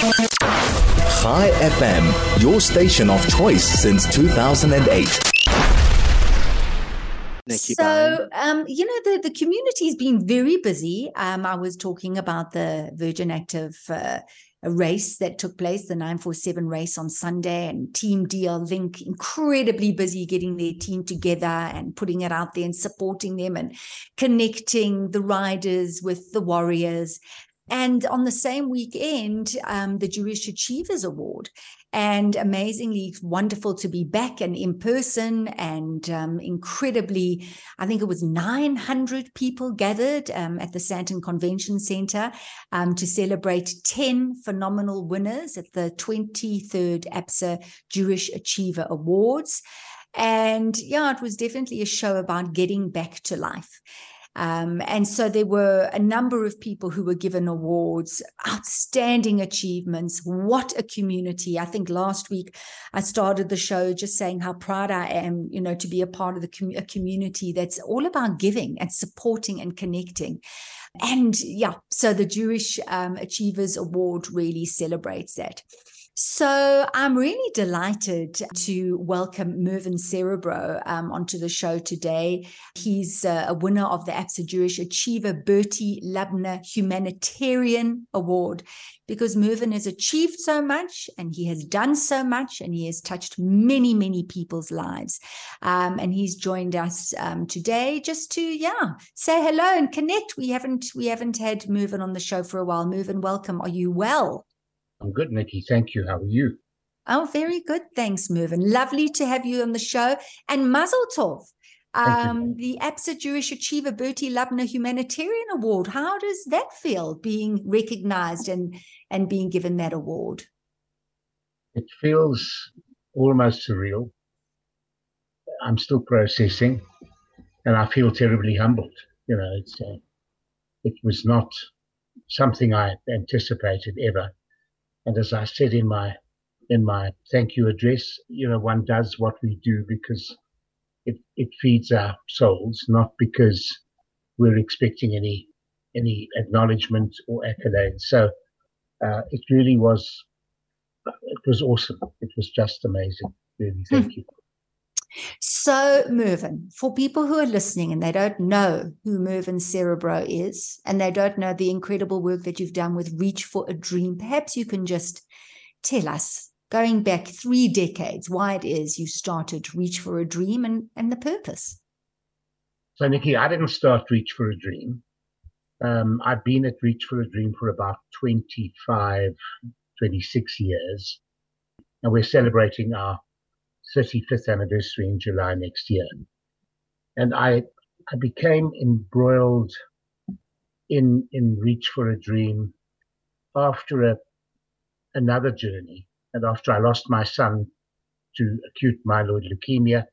Chai FM, your station of choice since 2008. So, um, you know, the, the community has been very busy. Um, I was talking about the Virgin Active uh, race that took place, the 947 race on Sunday, and Team DL Link incredibly busy getting their team together and putting it out there and supporting them and connecting the riders with the warriors. And on the same weekend, um, the Jewish Achievers Award. And amazingly wonderful to be back and in person, and um, incredibly, I think it was 900 people gathered um, at the Sandton Convention Center um, to celebrate 10 phenomenal winners at the 23rd Absa Jewish Achiever Awards. And yeah, it was definitely a show about getting back to life. Um, and so there were a number of people who were given awards, outstanding achievements. What a community. I think last week I started the show just saying how proud I am, you know, to be a part of the com- a community that's all about giving and supporting and connecting. And yeah, so the Jewish um, Achievers Award really celebrates that. So I'm really delighted to welcome Mervyn Serebro um, onto the show today. He's uh, a winner of the Absa Jewish Achiever Bertie Lubner Humanitarian Award because Mervyn has achieved so much and he has done so much and he has touched many, many people's lives. Um, and he's joined us um, today just to, yeah, say hello and connect. We haven't we haven't had Mervyn on the show for a while. Mervyn, welcome. Are you well? I'm good, Nikki. Thank you. How are you? Oh, very good. Thanks, Mervyn. Lovely to have you on the show. And Mazel Tov, um, the Absa Jewish Achiever Bertie Lubner Humanitarian Award. How does that feel being recognized and, and being given that award? It feels almost surreal. I'm still processing and I feel terribly humbled. You know, it's, uh, it was not something I anticipated ever. And as I said in my in my thank you address, you know, one does what we do because it, it feeds our souls, not because we're expecting any any acknowledgement or accolades. So uh, it really was it was awesome. It was just amazing. Really, thank hmm. you. So, Mervyn, for people who are listening and they don't know who Mervyn Serebro is, and they don't know the incredible work that you've done with Reach for a Dream, perhaps you can just tell us, going back three decades, why it is you started Reach for a Dream and, and the purpose. So, Nikki, I didn't start Reach for a Dream. Um, I've been at Reach for a Dream for about 25, 26 years. And we're celebrating our 35th anniversary in July next year. And I, I became embroiled in, in Reach for a Dream after a, another journey and after I lost my son to acute myeloid leukemia,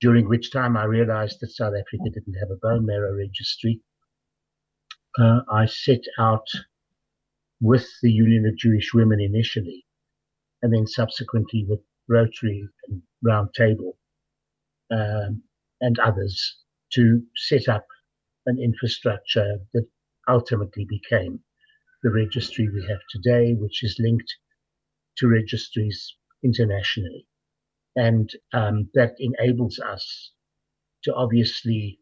during which time I realized that South Africa didn't have a bone marrow registry. Uh, I set out with the Union of Jewish Women initially, and then subsequently with Rotary and Round Table um, and others to set up an infrastructure that ultimately became the registry we have today, which is linked to registries internationally. And um, that enables us to obviously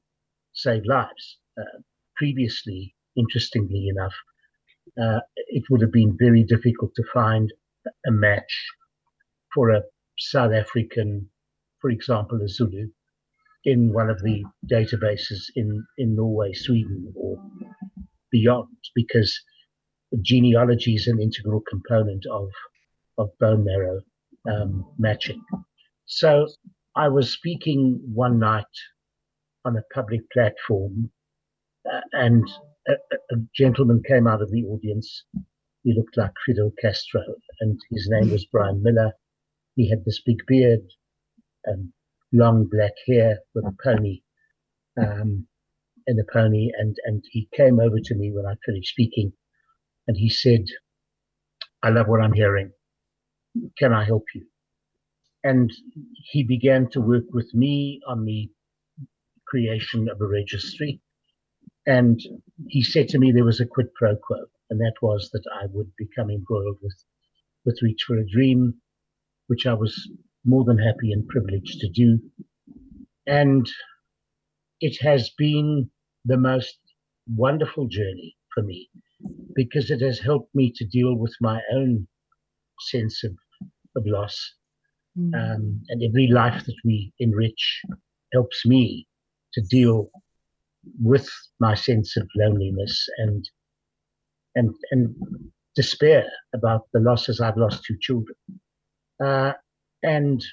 save lives. Uh, previously, interestingly enough, uh, it would have been very difficult to find a match for a South African, for example, a Zulu, in one of the databases in, in Norway, Sweden, or beyond, because genealogy is an integral component of, of bone marrow um, matching. So I was speaking one night on a public platform, uh, and a, a, gentleman came out of the audience. He looked like Fidel Castro, and his name was Brian Miller. He had this big beard and long black hair with a pony, um, and a pony. And, and he came over to me when I finished speaking and he said, I love what I'm hearing. Can I help you? And he began to work with me on the creation of a registry. And he said to me there was a quid pro quo. and that was that I would become embroiled with, with Reach for a Dream, which I was more than happy and privileged to do. And it has been the most wonderful journey for me because it has helped me to deal with my own sense of, of loss. Mm. Um, and every life that we enrich helps me to deal with my sense of loneliness and and and despair about the losses I've lost two children. Uh, and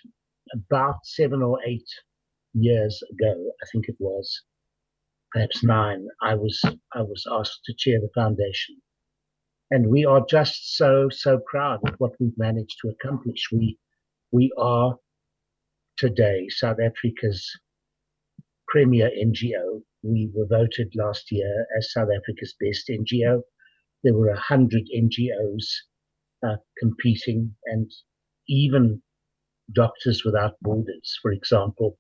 about seven or eight years ago, I think it was, perhaps nine, I was I was asked to chair the foundation. And we are just so, so proud of what we've managed to accomplish. We we are today South Africa's premier NGO. We were voted last year as South Africa's best NGO. There were a hundred NGOs uh, competing, and even Doctors Without Borders, for example,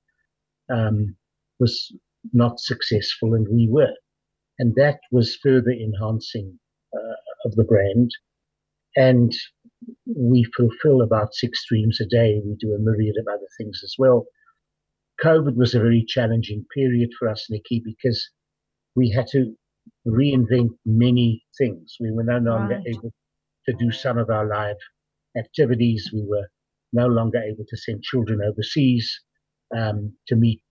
um, was not successful, and we were. And that was further enhancing uh, of the brand. And we fulfill about six streams a day. We do a myriad of other things as well. COVID was a very challenging period for us, Nikki, because we had to reinvent many things. We were no longer right. able to do some of our live activities. We were no longer able to send children overseas um, to meet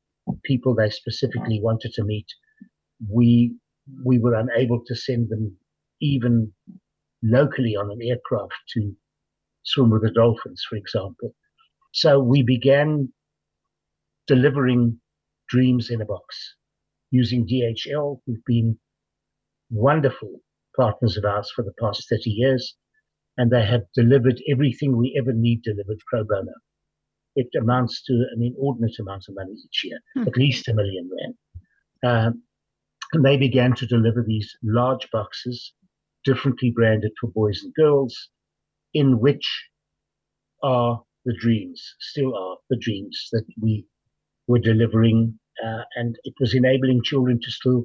people they specifically wanted to meet. We we were unable to send them even locally on an aircraft to swim with the dolphins, for example. So we began delivering dreams in a box using DHL, who've been wonderful partners of ours for the past 30 years, and they have delivered everything we ever need delivered pro bono it amounts to an inordinate amount of money each year, hmm. at least a million rand. Um, and they began to deliver these large boxes, differently branded for boys and girls, in which are the dreams, still are the dreams that we were delivering. Uh, and it was enabling children to still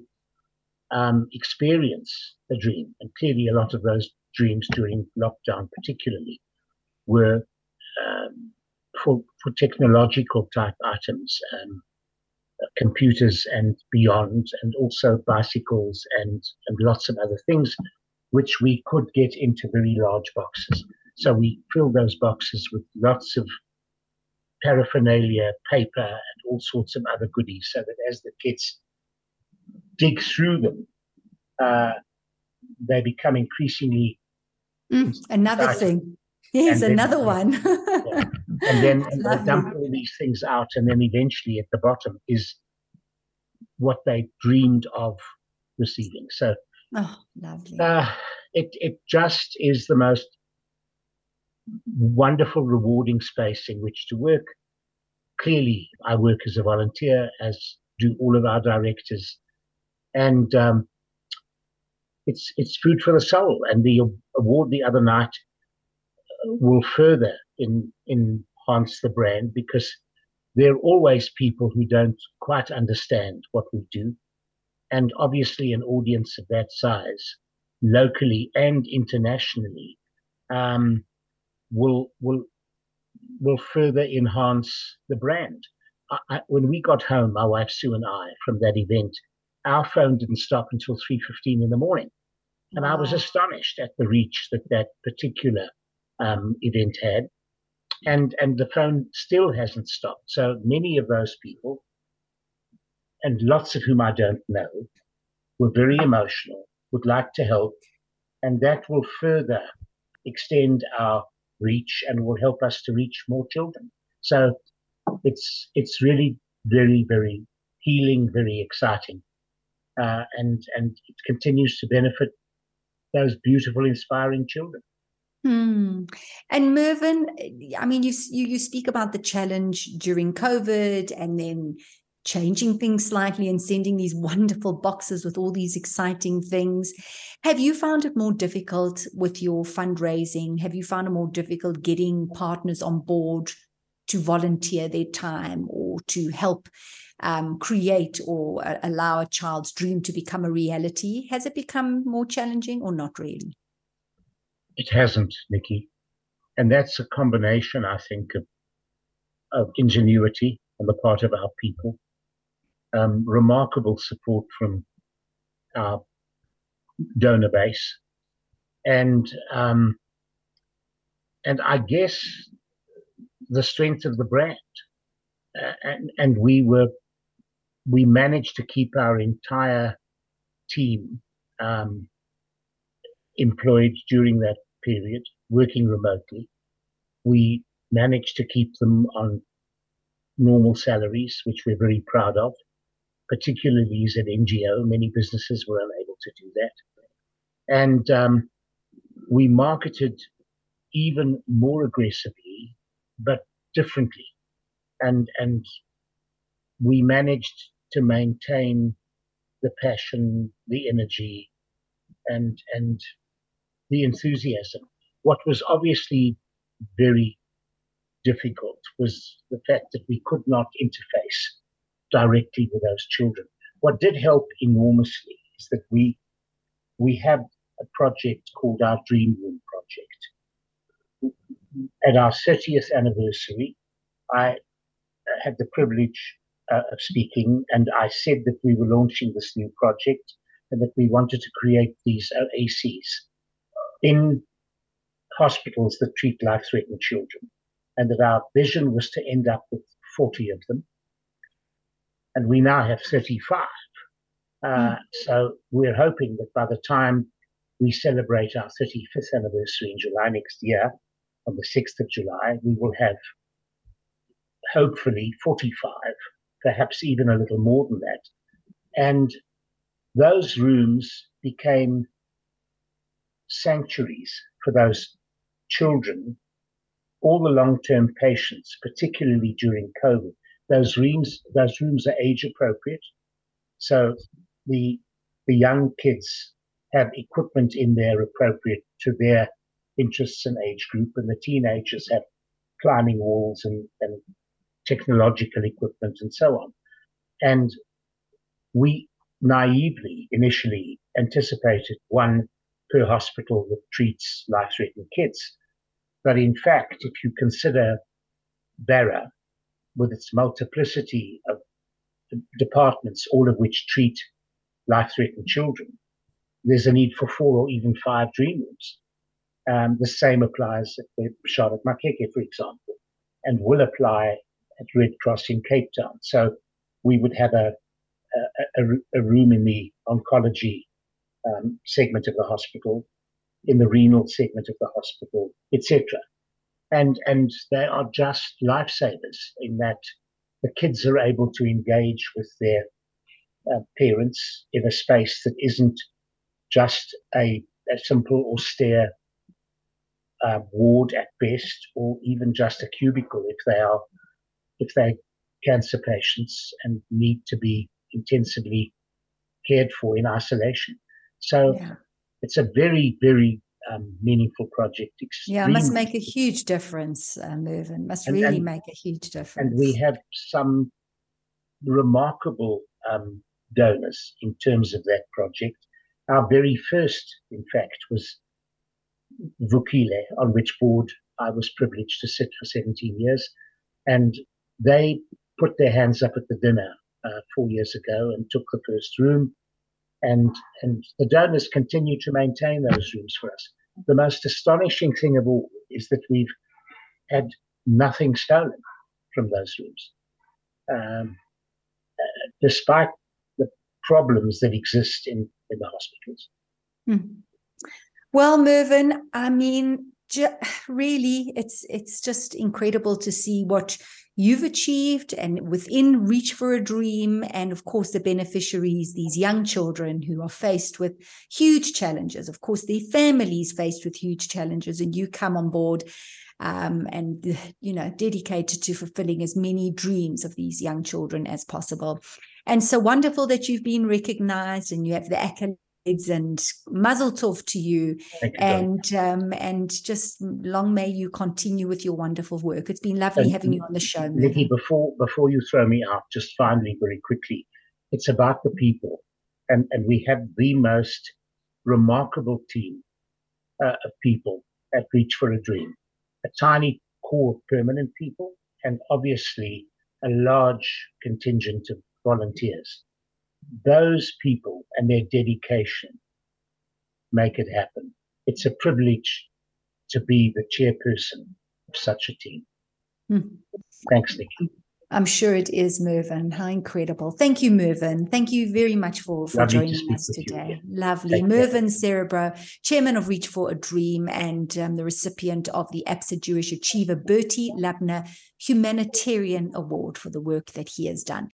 um, experience a dream. And clearly, a lot of those dreams during lockdown, particularly, were um, for, for technological type items, um, computers and beyond, and also bicycles and, and lots of other things, which we could get into very large boxes. So we fill those boxes with lots of paraphernalia, paper, and all sorts of other goodies, so that as the kids dig through them, uh, they become increasingly mm, another thing. Yes, another one. yeah and then and dump all these things out, and then eventually at the bottom is what they dreamed of receiving. So, oh, lovely. Uh, it it just is the most wonderful, rewarding space in which to work. Clearly, I work as a volunteer, as do all of our directors, and um, it's it's food for the soul. And the award the other night will further in in enhance the brand because there are always people who don't quite understand what we do. And obviously, an audience of that size, locally and internationally, um, will will will further enhance the brand. I, I, when we got home, my wife Sue and I, from that event, our phone didn't stop until three fifteen in the morning, and. I was astonished at the reach that that particular um, event had and and the phone still hasn't stopped. So many of those people, and lots of whom I don't know, were very emotional, would like to help, and that will further extend our reach and will help us to reach more children. So it's it's really very very healing, very exciting, uh, and and it continues to benefit those beautiful, inspiring children. Hmm. And Mervyn, I mean, you, you you speak about the challenge during COVID, and then changing things slightly and sending these wonderful boxes with all these exciting things. Have you found it more difficult with your fundraising? Have you found it more difficult getting partners on board to volunteer their time or to help um, create or uh, allow a child's dream to become a reality? Has it become more challenging or not really? It hasn't, Nikki. And that's a combination, I think, of, of ingenuity on the part of our people, um, remarkable support from our donor base, and um, and I guess the strength of the brand. Uh, and and we were we managed to keep our entire team um, employed during that period, working remotely. We managed to keep them on normal salaries, which we're very proud of, particularly as an NGO. Many businesses were unable to do that. And um, we marketed even more aggressively, but differently. And, and we managed to maintain the passion, the energy, and and the enthusiasm. What was obviously very difficult was the fact that we could not interface directly with those children. What did help enormously is that we we have a project called our Dream Room. At our 30th anniversary, I had the privilege uh, of speaking, and I said that we were launching this new project and that we wanted to create these OACs in hospitals that treat life-threatening children, and that our vision was to end up with 40 of them. And we now have 35. Uh, mm. So we're hoping that by the time we celebrate our 35th anniversary in July next year, on the 6th of July, we will have hopefully 45 perhaps even a little more than that. And those rooms became sanctuaries for those children, all the long-term patients, particularly during COVID. Those rooms, those rooms are age appropriate. So the the young kids have equipment in there appropriate to their interests and age group, and the teenagers have climbing walls and, and technological equipment, and so on. And we naively initially anticipated one per hospital that treats life threatening kids. But in fact, if you consider BARA with its multiplicity of departments, all of which treat life threatening children, there's a need for four or even five dream rooms. Um, the same applies at the Charlotte Maxeke, for example, and will apply at Red Cross in Cape Town. So we would have a, a, a, a room in the oncology um, segment of the hospital, in the renal segment of the hospital, etc. And and they are just lifesavers in that the kids are able to engage with their uh, parents in a space that isn't just a, a simple austere uh, ward at best, or even just a cubicle if they are if they're cancer patients and need to be intensively cared for in isolation. So yeah. it's a very, very um, meaningful project. Yeah, must make a huge difference, uh, Mervyn. Must and, really and, make a huge difference. And we have some remarkable um, donors in terms of that project. Our very first, in fact, was Vukile, on which board I was privileged to sit for 17 years. And they put their hands up at the dinner uh, four years ago and took the first room. And, and the donors continue to maintain those rooms for us. The most astonishing thing of all is that we've had nothing stolen from those rooms, um, uh, despite the problems that exist in, in the hospitals. Hmm. Well, Mervyn, I mean, ju- really, it's it's just incredible to see what you've achieved and within reach for a dream. And of course the beneficiaries these young children who are faced with huge challenges. Of course their families faced with huge challenges and you come on board um, and you know dedicated to fulfilling as many dreams of these young children as possible. And so wonderful that you've been recognized and you have the accolades and mazel tov to you, you and um, and just long may you continue with your wonderful work. It's been lovely And having you on the show. Nikki, before before you throw me out, just finally, very quickly, it's about the people, and and we have the most remarkable team uh, of people at Reach for a Dream, a tiny core of permanent people, and obviously a large contingent of volunteers. Those people and their dedication make it happen. It's a privilege to be the chairperson of such a team. Hmm. Thanks, Nikki. I'm sure it is, Mervyn. How incredible. Thank you, Mervyn. Thank you very much for, for Lovely to joining speak us with you today. Lovely. Care. Mervyn Serebro, chairman of Reach for a Dream and um, the recipient of the Absa Jewish Achiever Bertie Lubner Humanitarian Award for the work that he has done.